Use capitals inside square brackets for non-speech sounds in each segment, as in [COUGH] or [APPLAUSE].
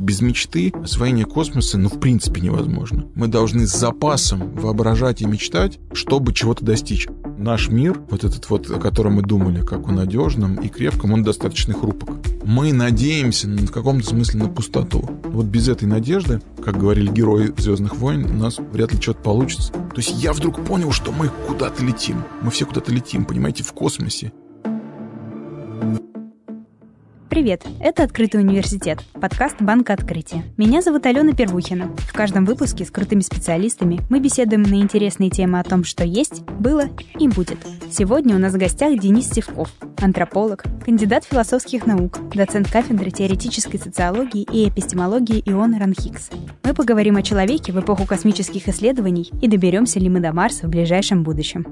Без мечты освоение космоса, ну, в принципе, невозможно. Мы должны с запасом воображать и мечтать, чтобы чего-то достичь. Наш мир, вот этот вот, о котором мы думали, как о надежном и крепком, он достаточно хрупок. Мы надеемся в каком-то смысле на пустоту. Вот без этой надежды, как говорили герои «Звездных войн», у нас вряд ли что-то получится. То есть я вдруг понял, что мы куда-то летим. Мы все куда-то летим, понимаете, в космосе. Привет, это «Открытый университет», подкаст Банка Открытия. Меня зовут Алена Первухина. В каждом выпуске с крутыми специалистами мы беседуем на интересные темы о том, что есть, было и будет. Сегодня у нас в гостях Денис Севков, антрополог, кандидат философских наук, доцент кафедры теоретической социологии и эпистемологии Ион Ранхикс. Мы поговорим о человеке в эпоху космических исследований и доберемся ли мы до Марса в ближайшем будущем.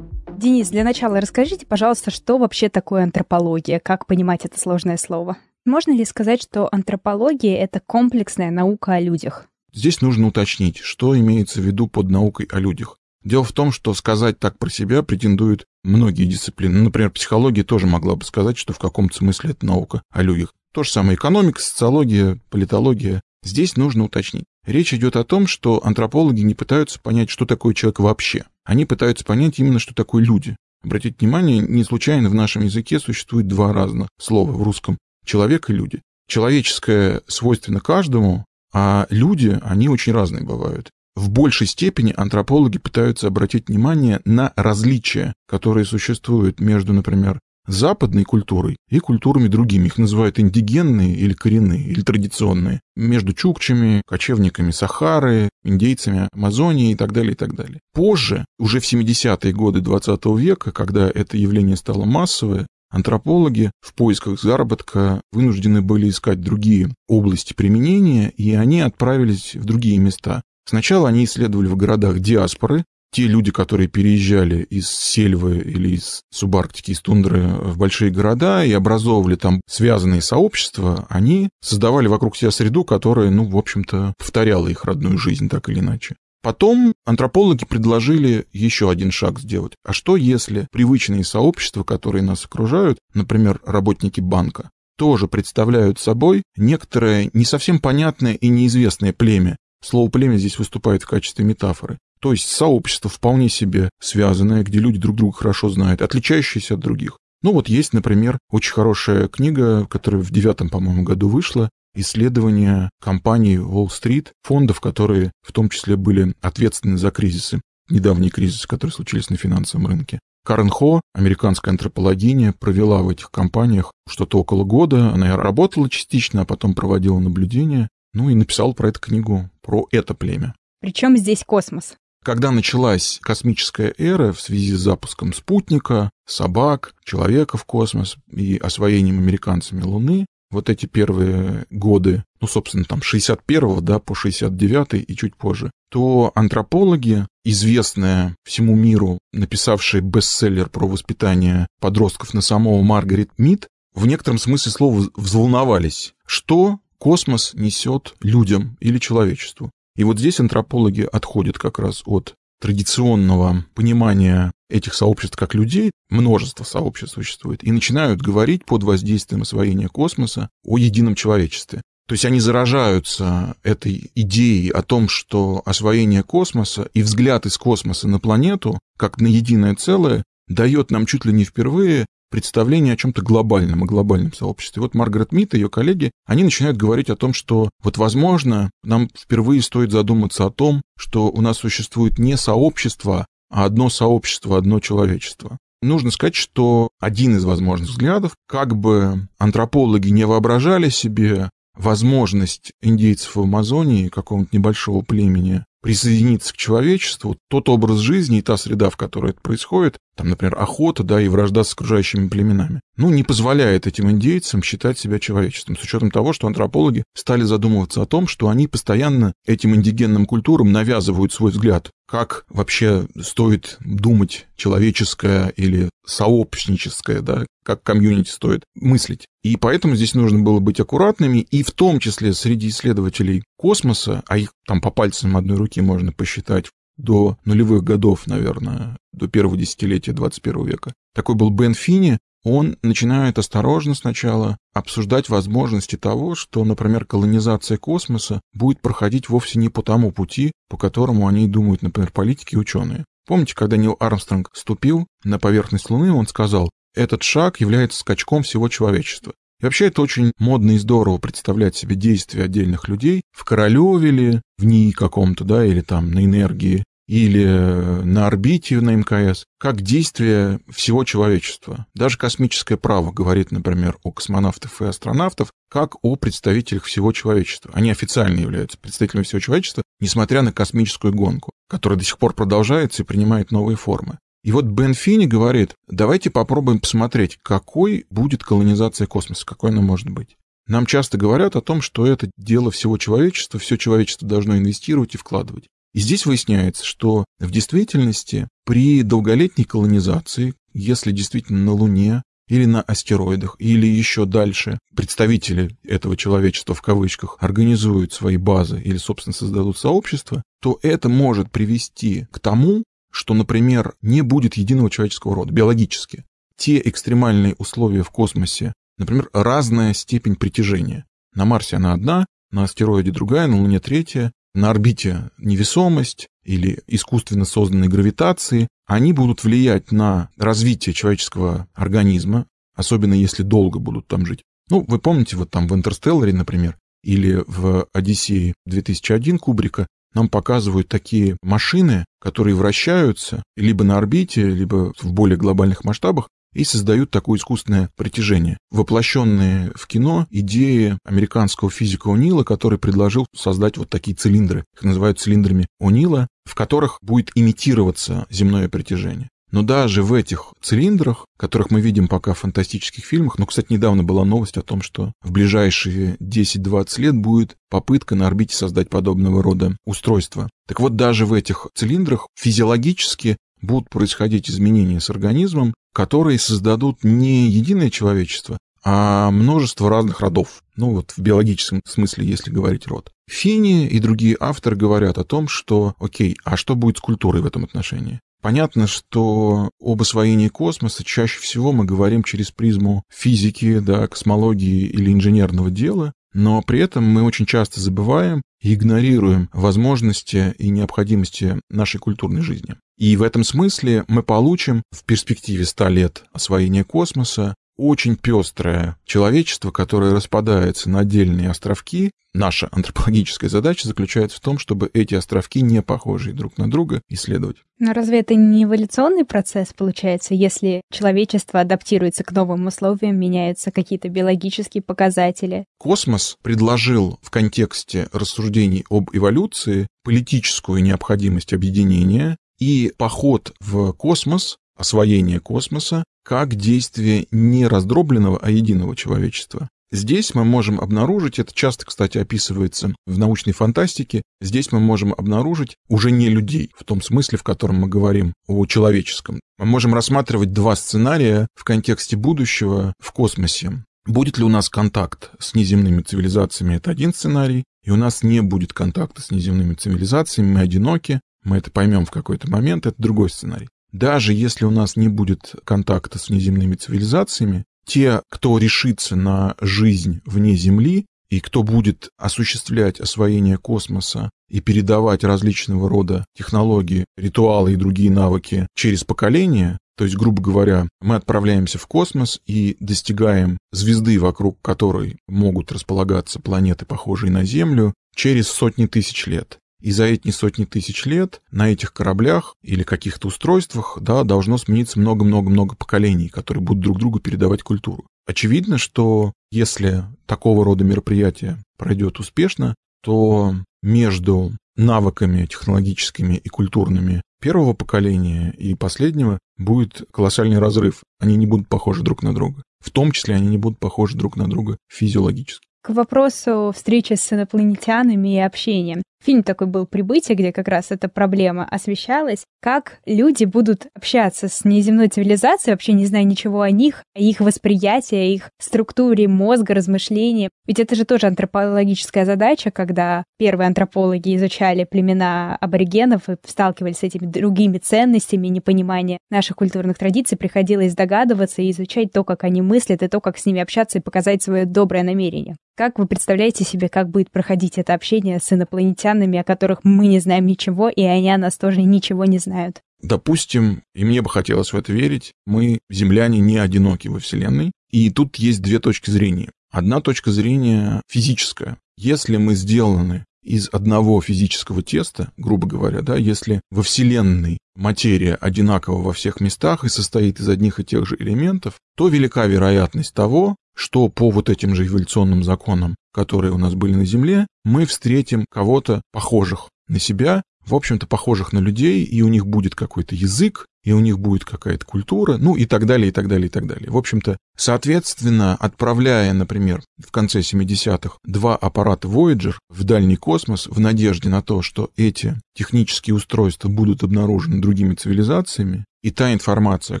Денис, для начала расскажите, пожалуйста, что вообще такое антропология, как понимать это сложное слово? Можно ли сказать, что антропология — это комплексная наука о людях? Здесь нужно уточнить, что имеется в виду под наукой о людях. Дело в том, что сказать так про себя претендуют многие дисциплины. Например, психология тоже могла бы сказать, что в каком-то смысле это наука о людях. То же самое экономика, социология, политология. Здесь нужно уточнить. Речь идет о том, что антропологи не пытаются понять, что такое человек вообще. Они пытаются понять именно, что такое люди. Обратите внимание, не случайно в нашем языке существует два разных слова в русском – человек и люди. Человеческое свойственно каждому, а люди, они очень разные бывают. В большей степени антропологи пытаются обратить внимание на различия, которые существуют между, например, западной культурой и культурами другими. Их называют индигенные или коренные, или традиционные. Между чукчами, кочевниками Сахары, индейцами Амазонии и так далее, и так далее. Позже, уже в 70-е годы 20 века, когда это явление стало массовое, Антропологи в поисках заработка вынуждены были искать другие области применения, и они отправились в другие места. Сначала они исследовали в городах диаспоры, те люди, которые переезжали из Сельвы или из Субарктики, из тундры в большие города и образовывали там связанные сообщества, они создавали вокруг себя среду, которая, ну, в общем-то, повторяла их родную жизнь так или иначе. Потом антропологи предложили еще один шаг сделать. А что если привычные сообщества, которые нас окружают, например, работники банка, тоже представляют собой некоторое не совсем понятное и неизвестное племя. Слово «племя» здесь выступает в качестве метафоры. То есть сообщество вполне себе связанное, где люди друг друга хорошо знают, отличающиеся от других. Ну вот есть, например, очень хорошая книга, которая в девятом, по-моему, году вышла, исследование компаний Уолл-стрит, фондов, которые в том числе были ответственны за кризисы, недавние кризисы, которые случились на финансовом рынке. Карен Хо, американская антропологиня, провела в этих компаниях что-то около года. Она работала частично, а потом проводила наблюдения. Ну и написала про эту книгу, про это племя. Причем здесь космос? Когда началась космическая эра в связи с запуском спутника, собак, человека в космос и освоением американцами Луны, вот эти первые годы, ну, собственно, там, 61 да, по 69 и чуть позже, то антропологи, известные всему миру, написавшие бестселлер про воспитание подростков на самого Маргарет Мид, в некотором смысле слова взволновались, что космос несет людям или человечеству. И вот здесь антропологи отходят как раз от традиционного понимания этих сообществ как людей, множество сообществ существует, и начинают говорить под воздействием освоения космоса о едином человечестве. То есть они заражаются этой идеей о том, что освоение космоса и взгляд из космоса на планету, как на единое целое, дает нам чуть ли не впервые представление о чем-то глобальном, о глобальном сообществе. Вот Маргарет Мит и ее коллеги, они начинают говорить о том, что вот, возможно, нам впервые стоит задуматься о том, что у нас существует не сообщество, а одно сообщество, одно человечество. Нужно сказать, что один из возможных взглядов, как бы антропологи не воображали себе возможность индейцев в Амазонии, какого-нибудь небольшого племени, присоединиться к человечеству, тот образ жизни и та среда, в которой это происходит, там, например, охота, да, и вражда с окружающими племенами, ну, не позволяет этим индейцам считать себя человечеством, с учетом того, что антропологи стали задумываться о том, что они постоянно этим индигенным культурам навязывают свой взгляд, как вообще стоит думать человеческое или сообщническое, да, как комьюнити стоит мыслить. И поэтому здесь нужно было быть аккуратными, и в том числе среди исследователей космоса, а их там по пальцам одной руки можно посчитать, до нулевых годов, наверное, до первого десятилетия 21 века. Такой был Бен Фини, он начинает осторожно сначала обсуждать возможности того, что, например, колонизация космоса будет проходить вовсе не по тому пути, по которому они думают, например, политики и ученые. Помните, когда Нил Армстронг ступил на поверхность Луны, он сказал, этот шаг является скачком всего человечества. И вообще это очень модно и здорово представлять себе действия отдельных людей в Королеве ли, в НИИ каком-то, да, или там на энергии, или на орбите на МКС, как действие всего человечества. Даже космическое право говорит, например, о космонавтах и астронавтов, как о представителях всего человечества. Они официально являются представителями всего человечества, несмотря на космическую гонку, которая до сих пор продолжается и принимает новые формы. И вот Бен Фини говорит, давайте попробуем посмотреть, какой будет колонизация космоса, какой она может быть. Нам часто говорят о том, что это дело всего человечества, все человечество должно инвестировать и вкладывать. И здесь выясняется, что в действительности при долголетней колонизации, если действительно на Луне или на астероидах, или еще дальше представители этого человечества в кавычках организуют свои базы или, собственно, создадут сообщество, то это может привести к тому, что, например, не будет единого человеческого рода биологически. Те экстремальные условия в космосе, например, разная степень притяжения. На Марсе она одна, на астероиде другая, на Луне третья, на орбите невесомость или искусственно созданной гравитации, они будут влиять на развитие человеческого организма, особенно если долго будут там жить. Ну, вы помните, вот там в «Интерстелларе», например, или в «Одиссее 2001» Кубрика, нам показывают такие машины, которые вращаются либо на орбите, либо в более глобальных масштабах, и создают такое искусственное притяжение. Воплощенные в кино идеи американского физика О'Нила, который предложил создать вот такие цилиндры. Их называют цилиндрами О'Нила, в которых будет имитироваться земное притяжение. Но даже в этих цилиндрах, которых мы видим пока в фантастических фильмах, ну, кстати, недавно была новость о том, что в ближайшие 10-20 лет будет попытка на орбите создать подобного рода устройство. Так вот, даже в этих цилиндрах физиологически будут происходить изменения с организмом, которые создадут не единое человечество, а множество разных родов. Ну вот в биологическом смысле, если говорить род. Фини и другие авторы говорят о том, что, окей, а что будет с культурой в этом отношении? Понятно, что об освоении космоса чаще всего мы говорим через призму физики, да, космологии или инженерного дела, но при этом мы очень часто забываем и игнорируем возможности и необходимости нашей культурной жизни. И в этом смысле мы получим в перспективе 100 лет освоения космоса очень пестрое человечество, которое распадается на отдельные островки. Наша антропологическая задача заключается в том, чтобы эти островки, не похожие друг на друга, исследовать. Но разве это не эволюционный процесс получается, если человечество адаптируется к новым условиям, меняются какие-то биологические показатели? Космос предложил в контексте рассуждений об эволюции политическую необходимость объединения и поход в космос освоение космоса как действие не раздробленного, а единого человечества. Здесь мы можем обнаружить, это часто, кстати, описывается в научной фантастике, здесь мы можем обнаружить уже не людей, в том смысле, в котором мы говорим о человеческом. Мы можем рассматривать два сценария в контексте будущего в космосе. Будет ли у нас контакт с неземными цивилизациями, это один сценарий, и у нас не будет контакта с неземными цивилизациями, мы одиноки, мы это поймем в какой-то момент, это другой сценарий. Даже если у нас не будет контакта с внеземными цивилизациями, те, кто решится на жизнь вне Земли и кто будет осуществлять освоение космоса и передавать различного рода технологии, ритуалы и другие навыки через поколения, то есть, грубо говоря, мы отправляемся в космос и достигаем звезды, вокруг которой могут располагаться планеты, похожие на Землю, через сотни тысяч лет. И за эти сотни тысяч лет на этих кораблях или каких-то устройствах да, должно смениться много-много-много поколений, которые будут друг другу передавать культуру. Очевидно, что если такого рода мероприятие пройдет успешно, то между навыками технологическими и культурными первого поколения и последнего будет колоссальный разрыв. Они не будут похожи друг на друга. В том числе они не будут похожи друг на друга физиологически. К вопросу встречи с инопланетянами и общения. Фильм такой был «Прибытие», где как раз эта проблема освещалась, как люди будут общаться с неземной цивилизацией, вообще не зная ничего о них, о их восприятии, о их структуре мозга, размышления. Ведь это же тоже антропологическая задача, когда первые антропологи изучали племена аборигенов и сталкивались с этими другими ценностями, непонимания наших культурных традиций, приходилось догадываться и изучать то, как они мыслят, и то, как с ними общаться и показать свое доброе намерение. Как вы представляете себе, как будет проходить это общение с инопланетянами, о которых мы не знаем ничего, и они о нас тоже ничего не знают? Допустим, и мне бы хотелось в это верить, мы, земляне, не одиноки во Вселенной. И тут есть две точки зрения. Одна точка зрения физическая. Если мы сделаны из одного физического теста, грубо говоря, да, если во Вселенной материя одинакова во всех местах и состоит из одних и тех же элементов, то велика вероятность того, что по вот этим же эволюционным законам, которые у нас были на Земле, мы встретим кого-то похожих на себя, в общем-то, похожих на людей, и у них будет какой-то язык, и у них будет какая-то культура, ну и так далее, и так далее, и так далее. В общем-то, соответственно, отправляя, например, в конце 70-х два аппарата Voyager в дальний космос в надежде на то, что эти технические устройства будут обнаружены другими цивилизациями, и та информация,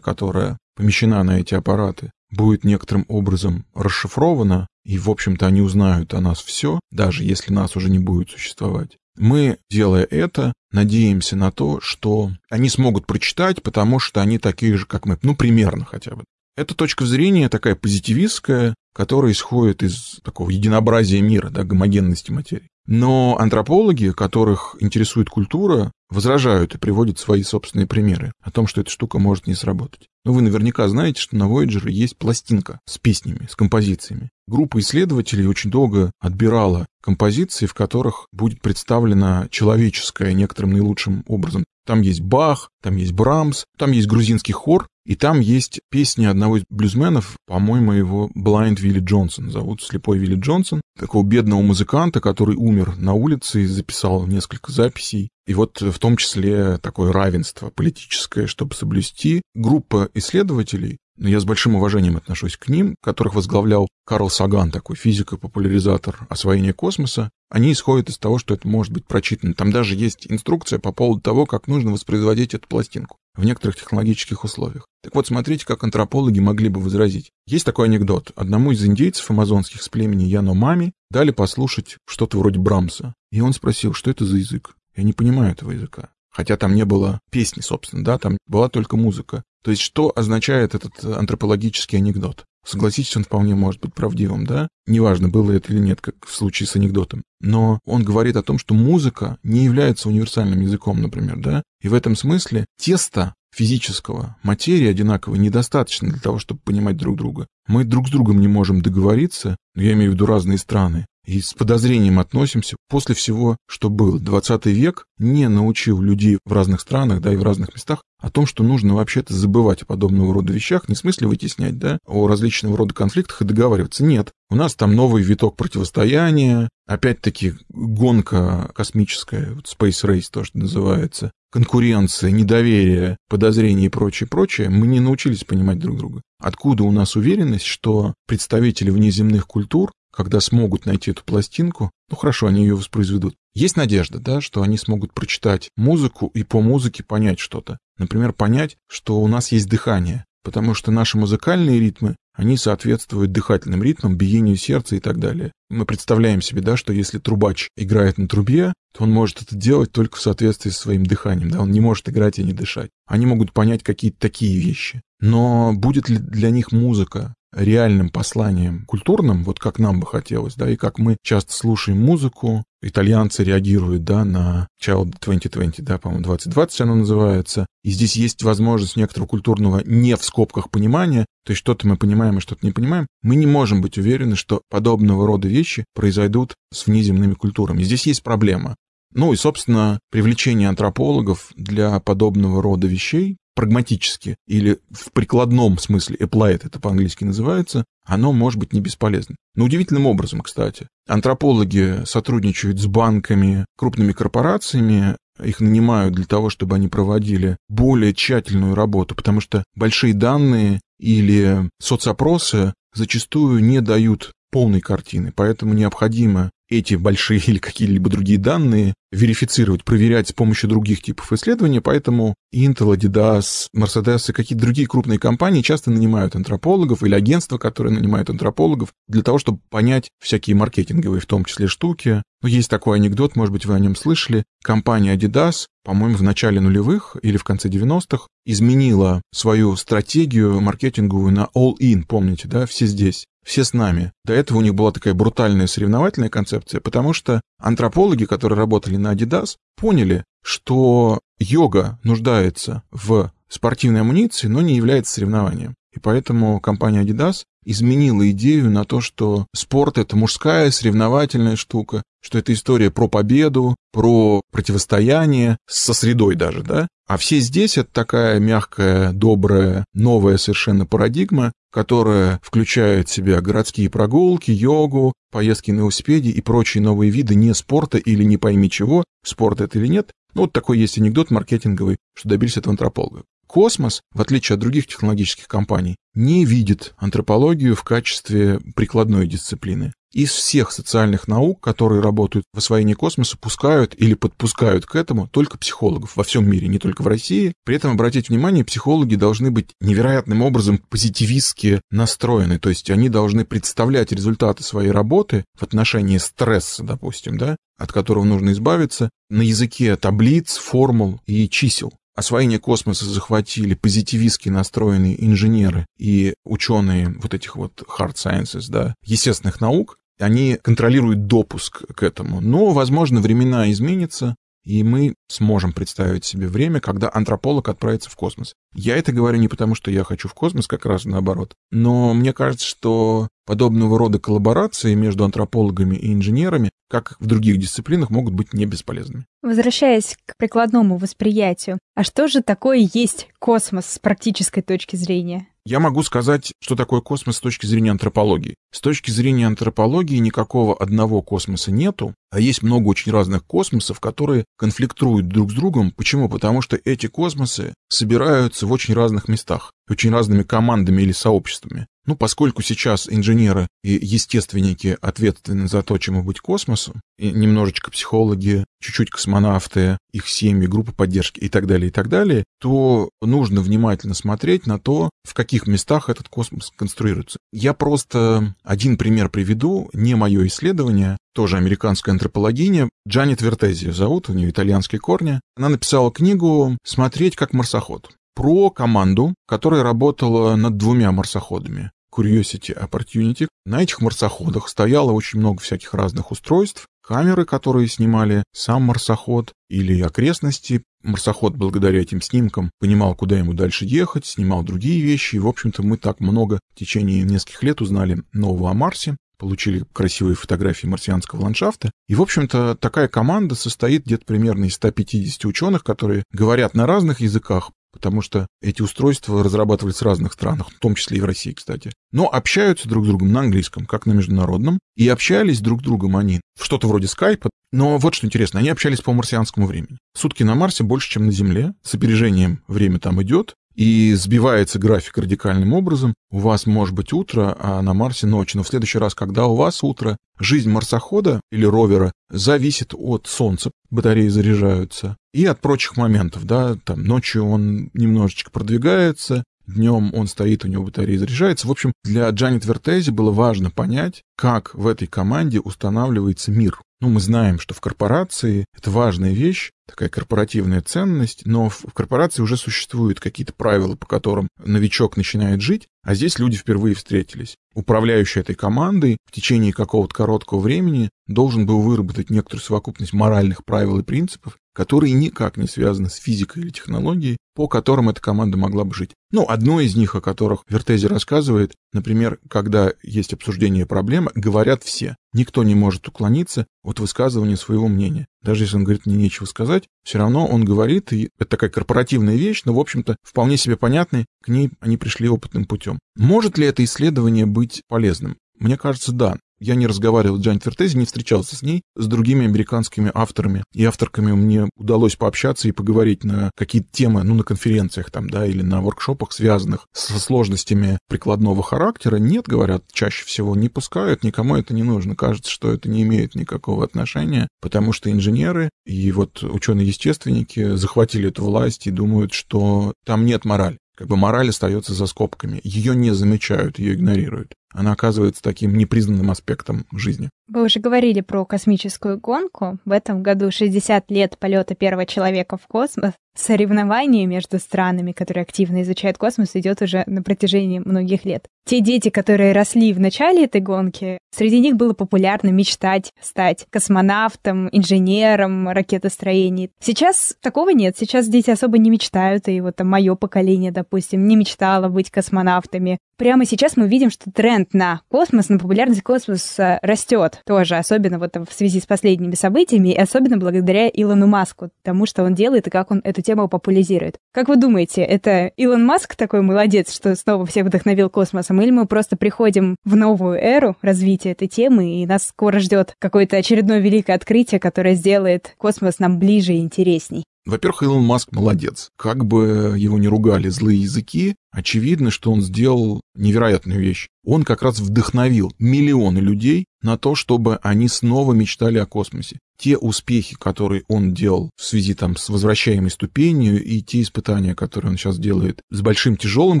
которая помещена на эти аппараты, будет некоторым образом расшифрована, и, в общем-то, они узнают о нас все, даже если нас уже не будет существовать. Мы, делая это, надеемся на то, что они смогут прочитать, потому что они такие же, как мы, ну, примерно хотя бы. Эта точка зрения такая позитивистская, которая исходит из такого единообразия мира, да, гомогенности материи. Но антропологи, которых интересует культура, возражают и приводят свои собственные примеры о том, что эта штука может не сработать. Но вы наверняка знаете, что на Voyager есть пластинка с песнями, с композициями. Группа исследователей очень долго отбирала композиции, в которых будет представлена человеческая некоторым наилучшим образом. Там есть Бах, там есть Брамс, там есть грузинский хор, и там есть песни одного из блюзменов, по-моему, его Blind Вилли Джонсон зовут, слепой Вилли Джонсон, такого бедного музыканта, который умер на улице и записал несколько записей. И вот в том числе такое равенство политическое, чтобы соблюсти. Группа исследователей но я с большим уважением отношусь к ним, которых возглавлял Карл Саган, такой физик и популяризатор освоения космоса. Они исходят из того, что это может быть прочитано. Там даже есть инструкция по поводу того, как нужно воспроизводить эту пластинку в некоторых технологических условиях. Так вот, смотрите, как антропологи могли бы возразить. Есть такой анекдот. Одному из индейцев амазонских с племени Яномами дали послушать что-то вроде Брамса. И он спросил, что это за язык. Я не понимаю этого языка. Хотя там не было песни, собственно, да, там была только музыка. То есть что означает этот антропологический анекдот? Согласитесь, он вполне может быть правдивым, да? Неважно, было это или нет, как в случае с анекдотом. Но он говорит о том, что музыка не является универсальным языком, например, да? И в этом смысле тесто физического, материи одинаковой недостаточно для того, чтобы понимать друг друга. Мы друг с другом не можем договориться, я имею в виду разные страны, и с подозрением относимся после всего, что было. 20 век не научил людей в разных странах, да, и в разных местах о том, что нужно вообще-то забывать о подобного рода вещах, не в смысле вытеснять, да, о различного рода конфликтах и договариваться. Нет, у нас там новый виток противостояния, опять-таки гонка космическая, вот Space Race то, что называется, конкуренция, недоверие, подозрения и прочее, прочее, мы не научились понимать друг друга. Откуда у нас уверенность, что представители внеземных культур когда смогут найти эту пластинку, ну хорошо, они ее воспроизведут. Есть надежда, да, что они смогут прочитать музыку и по музыке понять что-то. Например, понять, что у нас есть дыхание, потому что наши музыкальные ритмы, они соответствуют дыхательным ритмам, биению сердца и так далее. Мы представляем себе, да, что если трубач играет на трубе, то он может это делать только в соответствии со своим дыханием, да, он не может играть и не дышать. Они могут понять какие-то такие вещи. Но будет ли для них музыка реальным посланием культурным, вот как нам бы хотелось, да, и как мы часто слушаем музыку, итальянцы реагируют, да, на Child 2020, да, по-моему, 2020 оно называется, и здесь есть возможность некоторого культурного не в скобках понимания, то есть что-то мы понимаем и что-то не понимаем, мы не можем быть уверены, что подобного рода вещи произойдут с внеземными культурами. Здесь есть проблема. Ну и, собственно, привлечение антропологов для подобного рода вещей прагматически или в прикладном смысле applied, это по-английски называется, оно может быть не бесполезно. Но удивительным образом, кстати. Антропологи сотрудничают с банками, крупными корпорациями, их нанимают для того, чтобы они проводили более тщательную работу, потому что большие данные или соцопросы зачастую не дают полной картины, поэтому необходимо эти большие [LAUGHS] или какие-либо другие данные верифицировать, проверять с помощью других типов исследований, поэтому Intel, Adidas, Mercedes и какие-то другие крупные компании часто нанимают антропологов или агентства, которые нанимают антропологов для того, чтобы понять всякие маркетинговые, в том числе, штуки. Ну, есть такой анекдот, может быть, вы о нем слышали. Компания Adidas, по-моему, в начале нулевых или в конце 90-х изменила свою стратегию маркетинговую на all-in, помните, да, все здесь все с нами. До этого у них была такая брутальная соревновательная концепция, потому что антропологи, которые работали на Adidas, поняли, что йога нуждается в спортивной амуниции, но не является соревнованием. И поэтому компания Adidas изменила идею на то, что спорт — это мужская соревновательная штука, что это история про победу, про противостояние со средой даже, да? А все здесь — это такая мягкая, добрая, новая совершенно парадигма, которая включает в себя городские прогулки, йогу, поездки на велосипеде и прочие новые виды не спорта или не пойми чего, спорт это или нет. Ну, вот такой есть анекдот маркетинговый, что добились этого антрополога. Космос, в отличие от других технологических компаний, не видит антропологию в качестве прикладной дисциплины. Из всех социальных наук, которые работают в освоении космоса, пускают или подпускают к этому только психологов во всем мире, не только в России. При этом, обратите внимание, психологи должны быть невероятным образом позитивистски настроены, то есть они должны представлять результаты своей работы в отношении стресса, допустим, да, от которого нужно избавиться, на языке таблиц, формул и чисел освоение космоса захватили позитивистски настроенные инженеры и ученые вот этих вот hard sciences, да, естественных наук, они контролируют допуск к этому. Но, возможно, времена изменятся, и мы сможем представить себе время, когда антрополог отправится в космос. Я это говорю не потому, что я хочу в космос, как раз наоборот, но мне кажется, что подобного рода коллаборации между антропологами и инженерами, как в других дисциплинах, могут быть не бесполезными. Возвращаясь к прикладному восприятию, а что же такое есть космос с практической точки зрения? Я могу сказать, что такое космос с точки зрения антропологии. С точки зрения антропологии никакого одного космоса нету, а есть много очень разных космосов, которые конфликтуют друг с другом. Почему? Потому что эти космосы собираются в очень разных местах, очень разными командами или сообществами. Ну, поскольку сейчас инженеры и естественники ответственны за то, чему быть космосом, и немножечко психологи, чуть-чуть космонавты, их семьи, группы поддержки и так далее, и так далее, то нужно внимательно смотреть на то, в каких местах этот космос конструируется. Я просто один пример приведу, не мое исследование, тоже американская антропологиня, Джанет Вертези зовут, у нее итальянские корни. Она написала книгу «Смотреть как марсоход» про команду, которая работала над двумя марсоходами. Curiosity Opportunity. На этих марсоходах стояло очень много всяких разных устройств, камеры, которые снимали сам марсоход или окрестности. Марсоход благодаря этим снимкам понимал, куда ему дальше ехать, снимал другие вещи. И, в общем-то, мы так много в течение нескольких лет узнали нового о Марсе получили красивые фотографии марсианского ландшафта. И, в общем-то, такая команда состоит где-то примерно из 150 ученых, которые говорят на разных языках, потому что эти устройства разрабатывались в разных странах, в том числе и в России, кстати. Но общаются друг с другом на английском, как на международном, и общались друг с другом они в что-то вроде скайпа. Но вот что интересно, они общались по марсианскому времени. Сутки на Марсе больше, чем на Земле. С опережением время там идет, и сбивается график радикальным образом. У вас может быть утро, а на Марсе ночь. Но в следующий раз, когда у вас утро, жизнь марсохода или ровера зависит от Солнца, батареи заряжаются, и от прочих моментов, да, там ночью он немножечко продвигается, днем он стоит, у него батарея заряжается. В общем, для Джанет Вертези было важно понять, как в этой команде устанавливается мир. Ну, мы знаем, что в корпорации это важная вещь, такая корпоративная ценность, но в корпорации уже существуют какие-то правила, по которым новичок начинает жить, а здесь люди впервые встретились. Управляющий этой командой в течение какого-то короткого времени должен был выработать некоторую совокупность моральных правил и принципов, которые никак не связаны с физикой или технологией, по которым эта команда могла бы жить. Ну, одно из них, о которых Вертези рассказывает, например, когда есть обсуждение проблемы, говорят все. Никто не может уклониться от высказывания своего мнения. Даже если он говорит, мне нечего сказать, все равно он говорит, и это такая корпоративная вещь, но, в общем-то, вполне себе понятная, к ней они пришли опытным путем. Может ли это исследование быть полезным? Мне кажется, да. Я не разговаривал с Джанет Фертези, не встречался с ней, с другими американскими авторами и авторками мне удалось пообщаться и поговорить на какие-то темы, ну, на конференциях там, да, или на воркшопах, связанных со сложностями прикладного характера. Нет, говорят, чаще всего не пускают, никому это не нужно. Кажется, что это не имеет никакого отношения, потому что инженеры и вот ученые-естественники захватили эту власть и думают, что там нет морали. Как бы мораль остается за скобками. Ее не замечают, ее игнорируют. Она оказывается таким непризнанным аспектом жизни. Вы уже говорили про космическую гонку. В этом году 60 лет полета первого человека в космос. Соревнование между странами, которые активно изучают космос, идет уже на протяжении многих лет. Те дети, которые росли в начале этой гонки, среди них было популярно мечтать стать космонавтом, инженером, ракетостроением. Сейчас такого нет. Сейчас дети особо не мечтают, и вот там мое поколение, допустим, не мечтало быть космонавтами. Прямо сейчас мы видим, что тренд на космос, на популярность космоса растет тоже, особенно вот в связи с последними событиями, и особенно благодаря Илону Маску, тому, что он делает и как он эту тему популяризирует. Как вы думаете, это Илон Маск такой молодец, что снова всех вдохновил космосом, или мы просто приходим в новую эру развития этой темы, и нас скоро ждет какое-то очередное великое открытие, которое сделает космос нам ближе и интересней? Во-первых, Илон Маск молодец. Как бы его не ругали злые языки, очевидно, что он сделал невероятную вещь. Он как раз вдохновил миллионы людей на то, чтобы они снова мечтали о космосе. Те успехи, которые он делал в связи там с возвращаемой ступенью и те испытания, которые он сейчас делает с большим тяжелым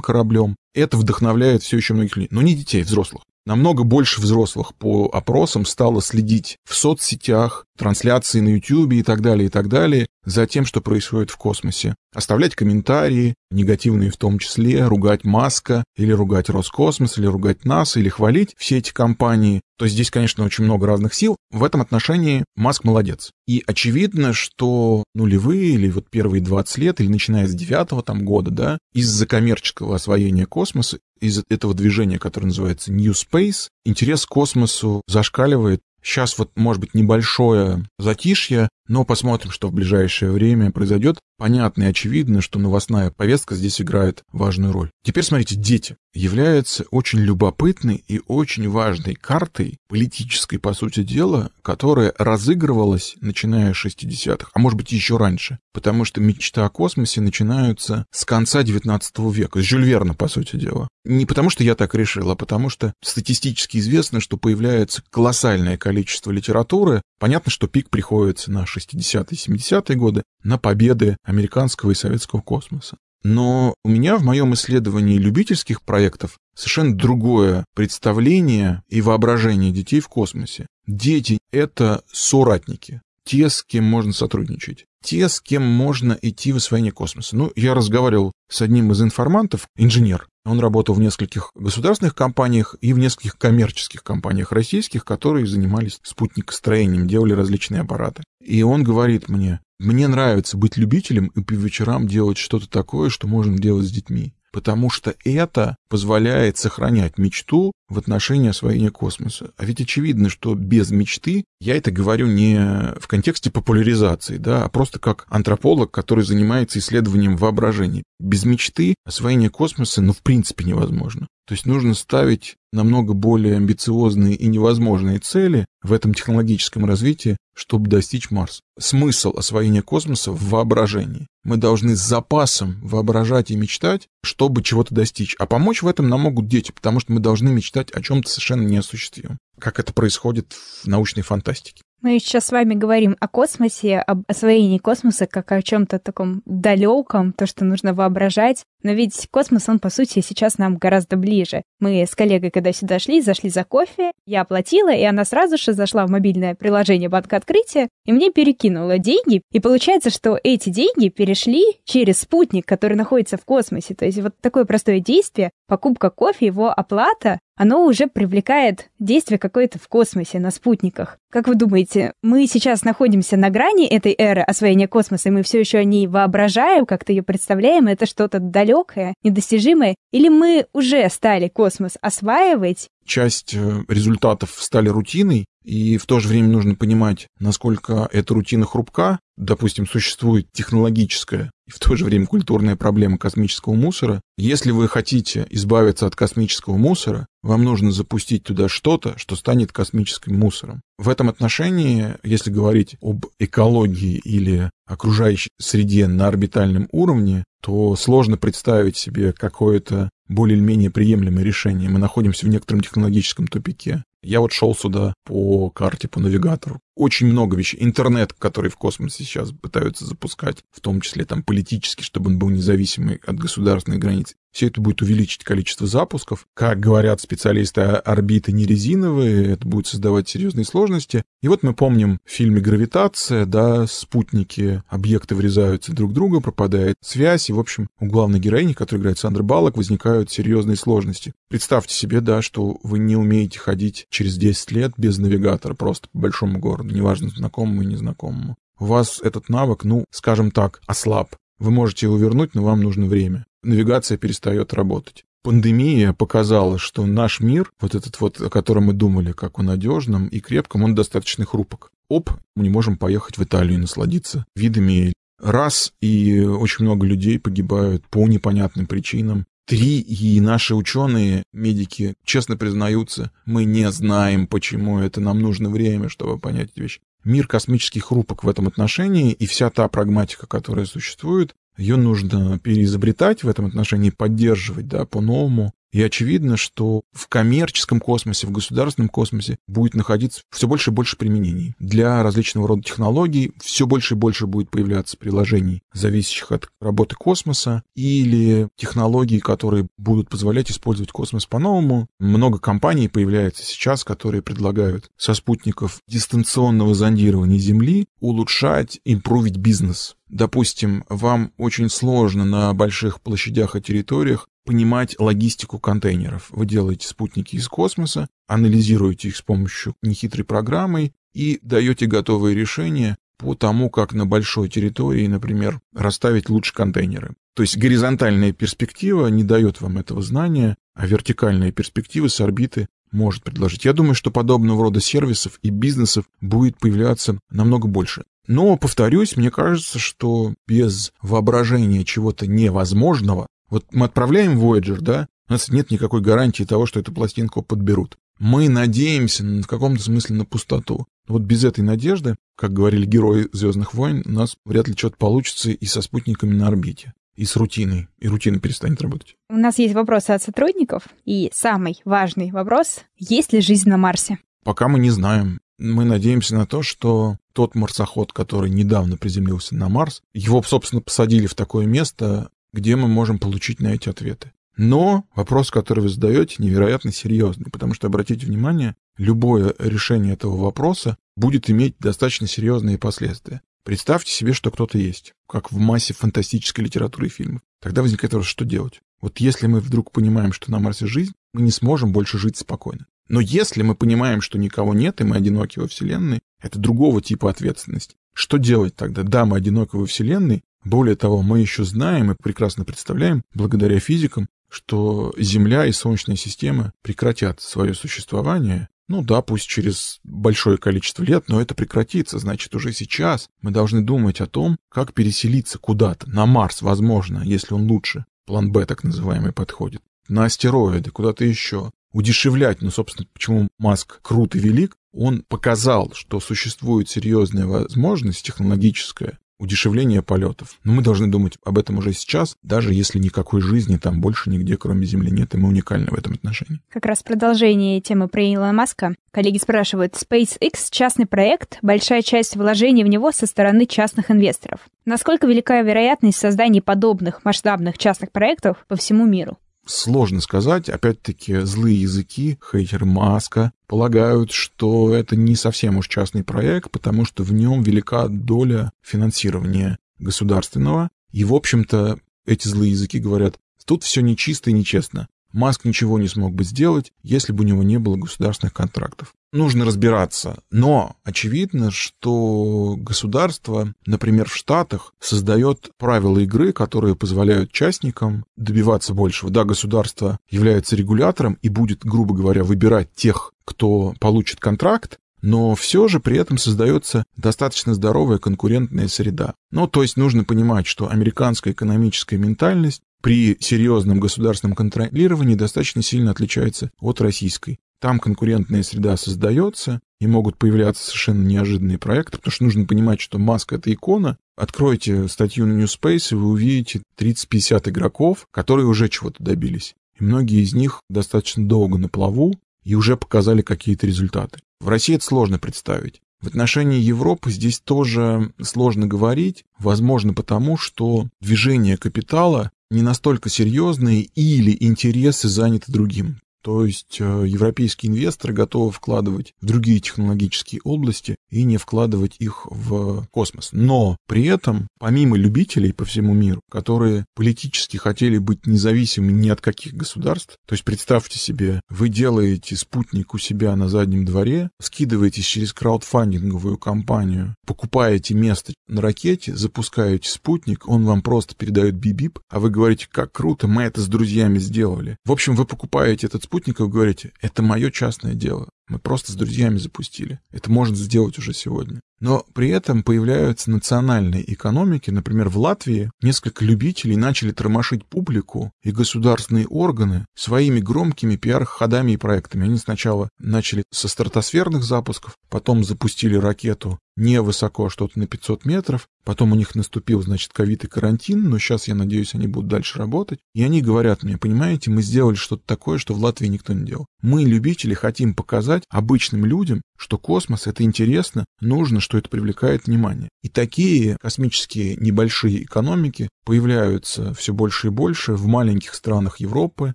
кораблем, это вдохновляет все еще многих людей. Но не детей, взрослых намного больше взрослых по опросам стало следить в соцсетях, трансляции на YouTube и так далее, и так далее, за тем, что происходит в космосе. Оставлять комментарии, негативные в том числе, ругать Маска, или ругать Роскосмос, или ругать НАСА, или хвалить все эти компании. То здесь, конечно, очень много разных сил. В этом отношении Маск молодец. И очевидно, что нулевые или вот первые 20 лет, или начиная с девятого там года, да, из-за коммерческого освоения космоса, из этого движения, которое называется New Space, интерес к космосу зашкаливает Сейчас вот, может быть, небольшое затишье, но посмотрим, что в ближайшее время произойдет. Понятно и очевидно, что новостная повестка здесь играет важную роль. Теперь смотрите, дети являются очень любопытной и очень важной картой политической, по сути дела, которая разыгрывалась, начиная с 60-х, а может быть еще раньше, потому что мечта о космосе начинаются с конца 19 века, с Жюль Верна, по сути дела. Не потому что я так решил, а потому что статистически известно, что появляется колоссальное количество литературы. Понятно, что пик приходится на 60-е, 70-е годы, на победы американского и советского космоса. Но у меня в моем исследовании любительских проектов совершенно другое представление и воображение детей в космосе. Дети — это соратники, те, с кем можно сотрудничать, те, с кем можно идти в освоение космоса. Ну, я разговаривал с одним из информантов, инженер. Он работал в нескольких государственных компаниях и в нескольких коммерческих компаниях российских, которые занимались спутникостроением, делали различные аппараты. И он говорит мне, мне нравится быть любителем и по вечерам делать что-то такое, что можно делать с детьми потому что это позволяет сохранять мечту в отношении освоения космоса. А ведь очевидно, что без мечты, я это говорю не в контексте популяризации, да, а просто как антрополог, который занимается исследованием воображения. Без мечты освоение космоса, ну, в принципе, невозможно. То есть нужно ставить намного более амбициозные и невозможные цели в этом технологическом развитии, чтобы достичь Марса. Смысл освоения космоса в воображении. Мы должны с запасом воображать и мечтать, чтобы чего-то достичь. А помочь в этом нам могут дети, потому что мы должны мечтать о чем-то совершенно неосуществимом. Как это происходит в научной фантастике. Мы сейчас с вами говорим о космосе, об освоении космоса как о чем-то таком далеком, то, что нужно воображать. Но ведь космос, он, по сути, сейчас нам гораздо ближе. Мы с коллегой, когда сюда шли, зашли за кофе, я оплатила, и она сразу же зашла в мобильное приложение банка открытия и мне перекинула деньги. И получается, что эти деньги перешли через спутник, который находится в космосе. То есть вот такое простое действие, покупка кофе, его оплата, оно уже привлекает действие какое-то в космосе, на спутниках. Как вы думаете, мы сейчас находимся на грани этой эры освоения космоса, и мы все еще о ней воображаем, как-то ее представляем, это что-то далекое, недостижимое, или мы уже стали космос осваивать? Часть э, результатов стали рутиной, и в то же время нужно понимать, насколько эта рутина хрупка. Допустим, существует технологическая и в то же время культурная проблема космического мусора. Если вы хотите избавиться от космического мусора, вам нужно запустить туда что-то, что станет космическим мусором. В этом отношении, если говорить об экологии или окружающей среде на орбитальном уровне, то сложно представить себе какое-то более-менее приемлемое решение. Мы находимся в некотором технологическом тупике. Я вот шел сюда по карте, по навигатору. Очень много вещей. Интернет, который в космосе сейчас пытаются запускать, в том числе там политически, чтобы он был независимый от государственной границы. Все это будет увеличить количество запусков. Как говорят специалисты, а орбиты не резиновые, это будет создавать серьезные сложности. И вот мы помним в фильме «Гравитация», да, спутники, объекты врезаются друг в друга, пропадает связь, и, в общем, у главной героини, которая играет Сандра Балок, возникают серьезные сложности. Представьте себе, да, что вы не умеете ходить через 10 лет без навигатора просто по большому городу, неважно, знакомому и незнакомому. У вас этот навык, ну, скажем так, ослаб. Вы можете его вернуть, но вам нужно время навигация перестает работать. Пандемия показала, что наш мир, вот этот вот, о котором мы думали, как о надежном и крепком, он достаточно хрупок. Оп, мы не можем поехать в Италию и насладиться видами. Раз, и очень много людей погибают по непонятным причинам. Три, и наши ученые, медики, честно признаются, мы не знаем, почему это, нам нужно время, чтобы понять эти вещи. Мир космический хрупок в этом отношении, и вся та прагматика, которая существует, ее нужно переизобретать в этом отношении, поддерживать, да, по-новому. И очевидно, что в коммерческом космосе, в государственном космосе будет находиться все больше и больше применений для различного рода технологий, все больше и больше будет появляться приложений, зависящих от работы космоса, или технологий, которые будут позволять использовать космос по-новому. Много компаний появляется сейчас, которые предлагают со спутников дистанционного зондирования Земли улучшать, импровить бизнес. Допустим, вам очень сложно на больших площадях и территориях понимать логистику контейнеров. Вы делаете спутники из космоса, анализируете их с помощью нехитрой программы и даете готовые решения по тому, как на большой территории, например, расставить лучше контейнеры. То есть горизонтальная перспектива не дает вам этого знания, а вертикальная перспектива с орбиты может предложить. Я думаю, что подобного рода сервисов и бизнесов будет появляться намного больше. Но, повторюсь, мне кажется, что без воображения чего-то невозможного вот мы отправляем Voyager, да, у нас нет никакой гарантии того, что эту пластинку подберут. Мы надеемся в каком-то смысле на пустоту. Вот без этой надежды, как говорили герои «Звездных войн», у нас вряд ли что-то получится и со спутниками на орбите, и с рутиной, и рутина перестанет работать. У нас есть вопросы от сотрудников, и самый важный вопрос — есть ли жизнь на Марсе? Пока мы не знаем. Мы надеемся на то, что тот марсоход, который недавно приземлился на Марс, его, собственно, посадили в такое место, где мы можем получить на эти ответы. Но вопрос, который вы задаете, невероятно серьезный, потому что, обратите внимание, любое решение этого вопроса будет иметь достаточно серьезные последствия. Представьте себе, что кто-то есть, как в массе фантастической литературы и фильмов. Тогда возникает вопрос, что делать? Вот если мы вдруг понимаем, что на Марсе жизнь, мы не сможем больше жить спокойно. Но если мы понимаем, что никого нет, и мы одиноки во Вселенной, это другого типа ответственность. Что делать тогда? Да, мы одиноки во Вселенной, более того, мы еще знаем и прекрасно представляем, благодаря физикам, что Земля и Солнечная система прекратят свое существование. Ну да, пусть через большое количество лет, но это прекратится. Значит, уже сейчас мы должны думать о том, как переселиться куда-то. На Марс, возможно, если он лучше. План Б, так называемый, подходит. На астероиды, куда-то еще. Удешевлять, ну, собственно, почему Маск крут и велик, он показал, что существует серьезная возможность технологическая удешевление полетов. Но мы должны думать об этом уже сейчас, даже если никакой жизни там больше нигде, кроме Земли, нет, и мы уникальны в этом отношении. Как раз продолжение темы про Илона Маска. Коллеги спрашивают, SpaceX — частный проект, большая часть вложений в него со стороны частных инвесторов. Насколько велика вероятность создания подобных масштабных частных проектов по всему миру? Сложно сказать. Опять-таки, злые языки, хейтер Маска, полагают, что это не совсем уж частный проект, потому что в нем велика доля финансирования государственного. И, в общем-то, эти злые языки говорят, тут все нечисто и нечестно. Маск ничего не смог бы сделать, если бы у него не было государственных контрактов нужно разбираться. Но очевидно, что государство, например, в Штатах, создает правила игры, которые позволяют частникам добиваться большего. Да, государство является регулятором и будет, грубо говоря, выбирать тех, кто получит контракт, но все же при этом создается достаточно здоровая конкурентная среда. Ну, то есть нужно понимать, что американская экономическая ментальность при серьезном государственном контролировании достаточно сильно отличается от российской. Там конкурентная среда создается, и могут появляться совершенно неожиданные проекты, потому что нужно понимать, что Маск — это икона. Откройте статью на Newspace, и вы увидите 30-50 игроков, которые уже чего-то добились. И многие из них достаточно долго на плаву и уже показали какие-то результаты. В России это сложно представить. В отношении Европы здесь тоже сложно говорить, возможно потому, что движение капитала не настолько серьезные или интересы заняты другим. То есть э, европейские инвесторы готовы вкладывать в другие технологические области и не вкладывать их в космос. Но при этом, помимо любителей по всему миру, которые политически хотели быть независимыми ни от каких государств, то есть представьте себе, вы делаете спутник у себя на заднем дворе, скидываетесь через краудфандинговую компанию, покупаете место на ракете, запускаете спутник, он вам просто передает бибип, а вы говорите, как круто, мы это с друзьями сделали. В общем, вы покупаете этот спутник, спутников говорите, это мое частное дело. Мы просто с друзьями запустили. Это можно сделать уже сегодня. Но при этом появляются национальные экономики. Например, в Латвии несколько любителей начали тормошить публику и государственные органы своими громкими пиар-ходами и проектами. Они сначала начали со стратосферных запусков, потом запустили ракету не высоко, что-то на 500 метров. Потом у них наступил, значит, ковид и карантин, но сейчас, я надеюсь, они будут дальше работать. И они говорят мне, понимаете, мы сделали что-то такое, что в Латвии никто не делал. Мы, любители, хотим показать обычным людям, что космос — это интересно, нужно, что это привлекает внимание. И такие космические небольшие экономики появляются все больше и больше в маленьких странах Европы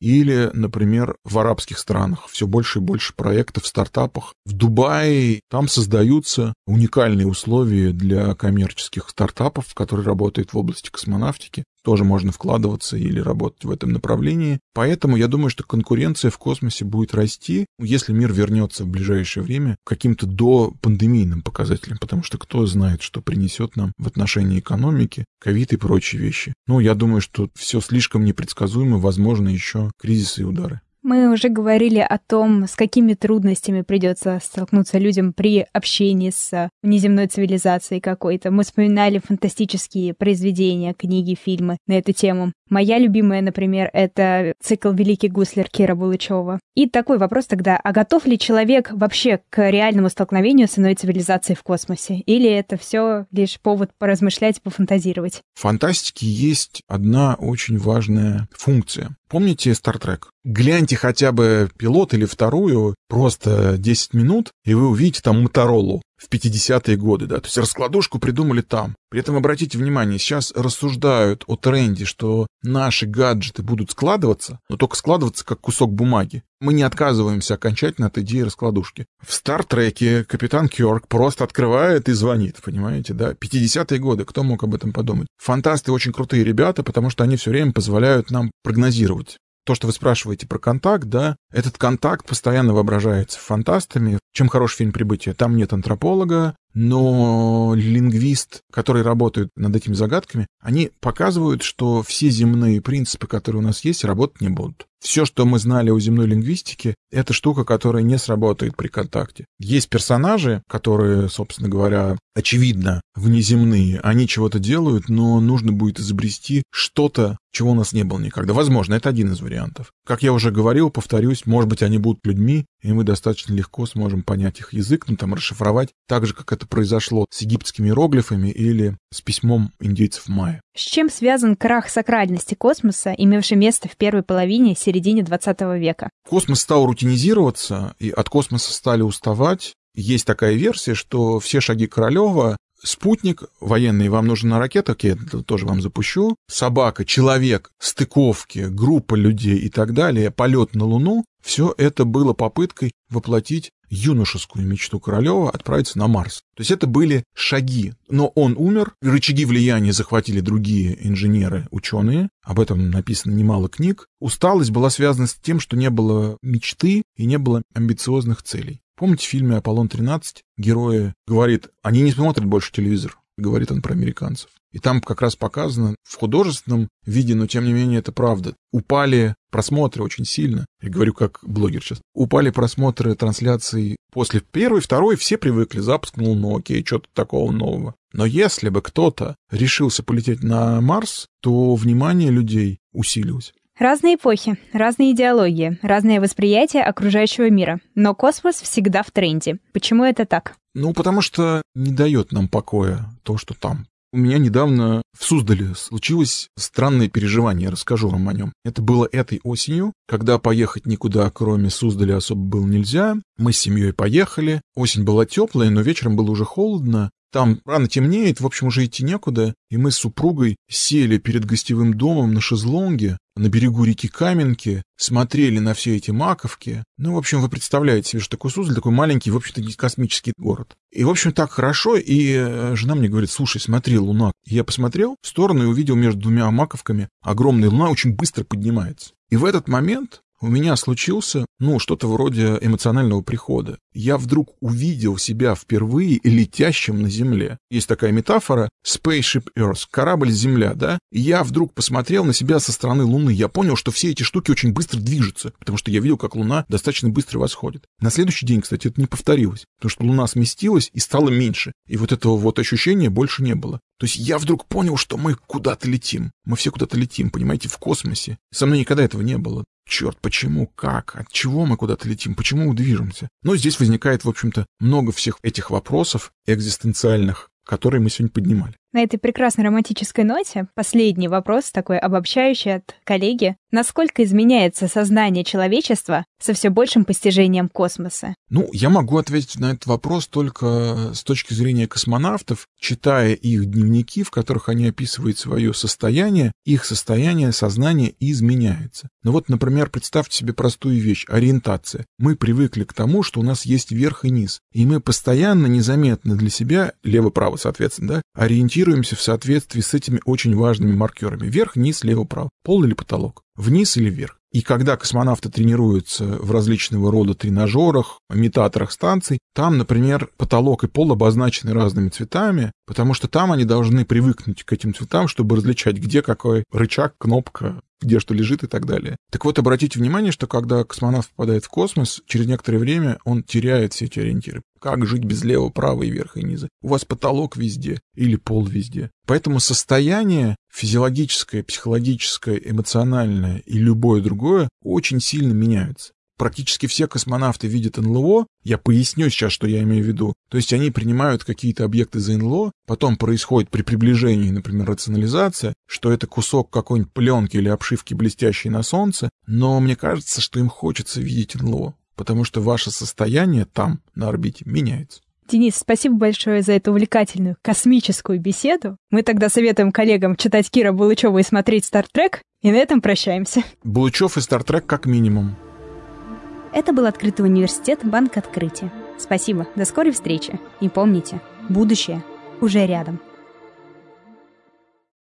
или, например, в арабских странах. Все больше и больше проектов, стартапах. В Дубае там создаются уникальные условия для коммерческих стартапов, которые работают в области космонавтики тоже можно вкладываться или работать в этом направлении. Поэтому я думаю, что конкуренция в космосе будет расти, если мир вернется в ближайшее время каким-то до пандемийным показателям, потому что кто знает, что принесет нам в отношении экономики, ковид и прочие вещи. Ну, я думаю, что все слишком непредсказуемо, возможно, еще кризисы и удары. Мы уже говорили о том, с какими трудностями придется столкнуться людям при общении с внеземной цивилизацией какой-то. Мы вспоминали фантастические произведения, книги, фильмы на эту тему. Моя любимая, например, это цикл «Великий гуслер» Кира Булычева. И такой вопрос тогда, а готов ли человек вообще к реальному столкновению с иной цивилизацией в космосе? Или это все лишь повод поразмышлять, пофантазировать? В фантастике есть одна очень важная функция. Помните Star Trek? Гляньте хотя бы пилот или вторую, просто 10 минут, и вы увидите там Моторолу в 50-е годы, да, то есть раскладушку придумали там. При этом обратите внимание, сейчас рассуждают о тренде, что наши гаджеты будут складываться, но только складываться как кусок бумаги. Мы не отказываемся окончательно от идеи раскладушки. В Стартреке капитан Кёрк просто открывает и звонит, понимаете, да? 50-е годы, кто мог об этом подумать? Фантасты очень крутые ребята, потому что они все время позволяют нам прогнозировать то, что вы спрашиваете про контакт, да, этот контакт постоянно воображается фантастами. Чем хороший фильм «Прибытие»? Там нет антрополога, но лингвист, который работает над этими загадками, они показывают, что все земные принципы, которые у нас есть, работать не будут. Все, что мы знали о земной лингвистике, это штука, которая не сработает при контакте. Есть персонажи, которые, собственно говоря, очевидно, внеземные. Они чего-то делают, но нужно будет изобрести что-то, чего у нас не было никогда. Возможно, это один из вариантов. Как я уже говорил, повторюсь, может быть, они будут людьми, и мы достаточно легко сможем понять их язык, ну, там, расшифровать, так же, как это произошло с египетскими иероглифами или с письмом индейцев майя. С чем связан крах сакральности космоса, имевший место в первой половине середине 20 века? Космос стал рутинизироваться, и от космоса стали уставать. Есть такая версия, что все шаги Королева Спутник военный, вам нужна ракета, я это тоже вам запущу. Собака, человек, стыковки, группа людей и так далее, полет на Луну. Все это было попыткой воплотить юношескую мечту Королева отправиться на Марс. То есть это были шаги. Но он умер, рычаги влияния захватили другие инженеры, ученые. Об этом написано немало книг. Усталость была связана с тем, что не было мечты и не было амбициозных целей. Помните в фильме «Аполлон-13» герои говорит, они не смотрят больше телевизор. говорит он про американцев. И там как раз показано в художественном виде, но тем не менее это правда. Упали просмотры очень сильно. Я говорю как блогер сейчас. Упали просмотры трансляций после первой, второй, все привыкли, запускнул, ну окей, что-то такого нового. Но если бы кто-то решился полететь на Марс, то внимание людей усилилось. Разные эпохи, разные идеологии, разное восприятие окружающего мира. Но космос всегда в тренде. Почему это так? Ну, потому что не дает нам покоя то, что там. У меня недавно в Суздале случилось странное переживание, расскажу вам о нем. Это было этой осенью, когда поехать никуда, кроме Суздаля, особо было нельзя. Мы с семьей поехали. Осень была теплая, но вечером было уже холодно. Там рано темнеет, в общем, уже идти некуда, и мы с супругой сели перед гостевым домом на шезлонге на берегу реки Каменки, смотрели на все эти маковки. Ну, в общем, вы представляете себе, что такой Суздаль, такой маленький, в общем-то, космический город. И, в общем, так хорошо, и э, жена мне говорит, слушай, смотри, луна. Я посмотрел в сторону и увидел между двумя маковками огромная луна очень быстро поднимается. И в этот момент у меня случился, ну, что-то вроде эмоционального прихода. Я вдруг увидел себя впервые летящим на Земле. Есть такая метафора Spaceship Earth, корабль Земля, да? И я вдруг посмотрел на себя со стороны Луны. Я понял, что все эти штуки очень быстро движутся, потому что я видел, как Луна достаточно быстро восходит. На следующий день, кстати, это не повторилось, потому что Луна сместилась и стала меньше. И вот этого вот ощущения больше не было. То есть я вдруг понял, что мы куда-то летим. Мы все куда-то летим, понимаете, в космосе. Со мной никогда этого не было. Черт, почему, как, от чего мы куда-то летим, почему мы движемся? Но здесь возникает, в общем-то, много всех этих вопросов экзистенциальных, которые мы сегодня поднимали. На этой прекрасной романтической ноте последний вопрос, такой обобщающий от коллеги. Насколько изменяется сознание человечества со все большим постижением космоса? Ну, я могу ответить на этот вопрос только с точки зрения космонавтов, читая их дневники, в которых они описывают свое состояние, их состояние сознания изменяется. Ну вот, например, представьте себе простую вещь – ориентация. Мы привыкли к тому, что у нас есть верх и низ, и мы постоянно, незаметно для себя, лево-право, соответственно, да, ориентируемся ориентируемся в соответствии с этими очень важными маркерами. Вверх, низ, лево, право. Пол или потолок. Вниз или вверх. И когда космонавты тренируются в различного рода тренажерах, имитаторах станций, там, например, потолок и пол обозначены разными цветами, потому что там они должны привыкнуть к этим цветам, чтобы различать, где какой рычаг, кнопка, где что лежит и так далее. Так вот, обратите внимание, что когда космонавт попадает в космос, через некоторое время он теряет все эти ориентиры. Как жить без левого, правого и верха и низа? У вас потолок везде или пол везде. Поэтому состояние физиологическое, психологическое, эмоциональное и любое другое очень сильно меняются. Практически все космонавты видят НЛО, я поясню сейчас, что я имею в виду. То есть они принимают какие-то объекты за НЛО, потом происходит при приближении, например, рационализация, что это кусок какой-нибудь пленки или обшивки, блестящей на солнце, но мне кажется, что им хочется видеть НЛО потому что ваше состояние там, на орбите, меняется. Денис, спасибо большое за эту увлекательную космическую беседу. Мы тогда советуем коллегам читать Кира Булычева и смотреть «Стартрек», и на этом прощаемся. Булычев и «Стартрек» как минимум. Это был Открытый университет Банк Открытия. Спасибо, до скорой встречи. И помните, будущее уже рядом.